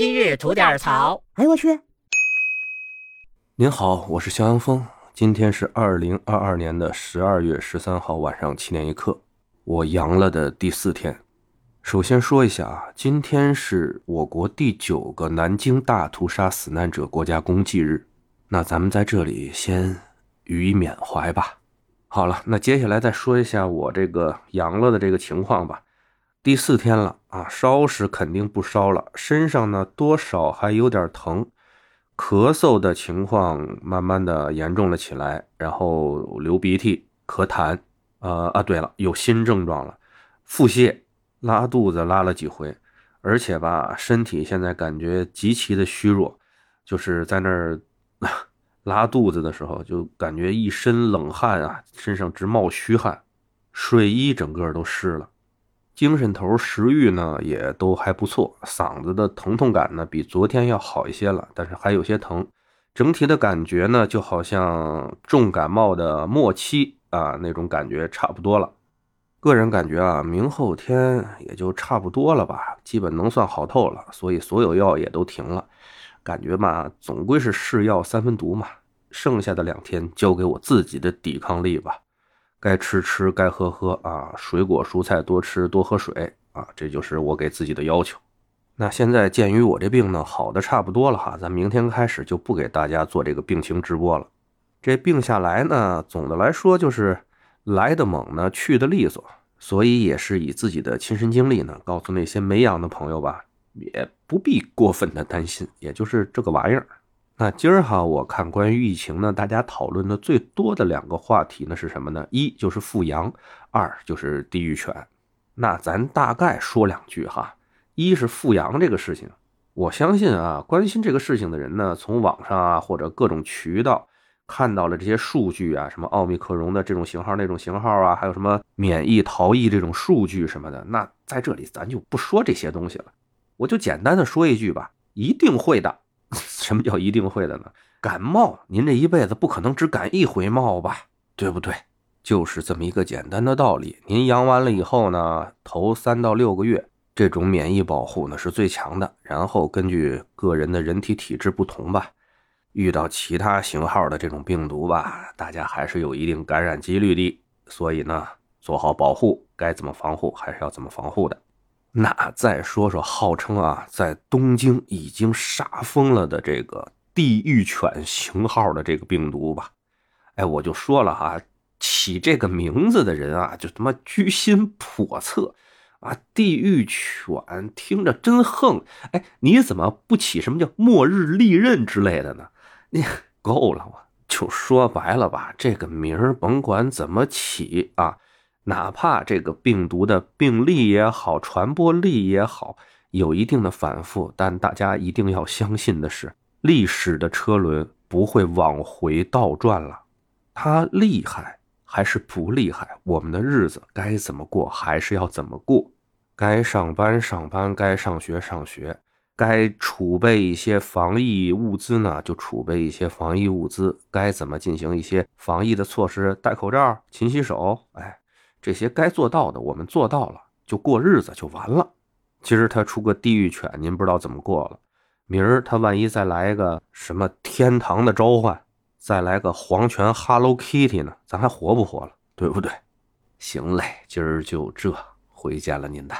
今日吐点槽。哎呦我去！您好，我是肖阳峰。今天是二零二二年的十二月十三号晚上七点一刻，我阳了的第四天。首先说一下啊，今天是我国第九个南京大屠杀死难者国家公祭日，那咱们在这里先予以缅怀吧。好了，那接下来再说一下我这个阳了的这个情况吧。第四天了啊，烧是肯定不烧了，身上呢多少还有点疼，咳嗽的情况慢慢的严重了起来，然后流鼻涕、咳痰，呃啊，对了，有新症状了，腹泻、拉肚子拉了几回，而且吧，身体现在感觉极其的虚弱，就是在那儿 拉肚子的时候，就感觉一身冷汗啊，身上直冒虚汗，睡衣整个都湿了。精神头、食欲呢也都还不错，嗓子的疼痛感呢比昨天要好一些了，但是还有些疼。整体的感觉呢就好像重感冒的末期啊那种感觉差不多了。个人感觉啊，明后天也就差不多了吧，基本能算好透了，所以所有药也都停了。感觉嘛，总归是是药三分毒嘛，剩下的两天交给我自己的抵抗力吧。该吃吃，该喝喝啊！水果蔬菜多吃，多喝水啊！这就是我给自己的要求。那现在鉴于我这病呢好的差不多了哈，咱明天开始就不给大家做这个病情直播了。这病下来呢，总的来说就是来的猛呢，去的利索，所以也是以自己的亲身经历呢，告诉那些没阳的朋友吧，也不必过分的担心，也就是这个玩意儿。那今儿哈，我看关于疫情呢，大家讨论的最多的两个话题呢是什么呢？一就是复阳，二就是地狱犬。那咱大概说两句哈。一是复阳这个事情，我相信啊，关心这个事情的人呢，从网上啊或者各种渠道看到了这些数据啊，什么奥密克戎的这种型号、那种型号啊，还有什么免疫逃逸这种数据什么的。那在这里咱就不说这些东西了，我就简单的说一句吧，一定会的。什么叫一定会的呢？感冒，您这一辈子不可能只感一回冒吧，对不对？就是这么一个简单的道理。您阳完了以后呢，头三到六个月，这种免疫保护呢是最强的。然后根据个人的人体体质不同吧，遇到其他型号的这种病毒吧，大家还是有一定感染几率的。所以呢，做好保护，该怎么防护还是要怎么防护的。那再说说号称啊，在东京已经杀疯了的这个地狱犬型号的这个病毒吧？哎，我就说了哈，起这个名字的人啊，就他妈居心叵测啊！地狱犬听着真横，哎，你怎么不起什么叫末日利刃之类的呢？你够了，我就说白了吧，这个名儿甭管怎么起啊。哪怕这个病毒的病例也好，传播力也好，有一定的反复，但大家一定要相信的是，历史的车轮不会往回倒转了。它厉害还是不厉害，我们的日子该怎么过还是要怎么过，该上班上班，该上学上学，该储备一些防疫物资呢，就储备一些防疫物资。该怎么进行一些防疫的措施，戴口罩，勤洗手，哎。这些该做到的，我们做到了，就过日子就完了。今儿他出个地狱犬，您不知道怎么过了。明儿他万一再来一个什么天堂的召唤，再来个黄泉 Hello Kitty 呢？咱还活不活了？对不对？行嘞，今儿就这，回见了您的。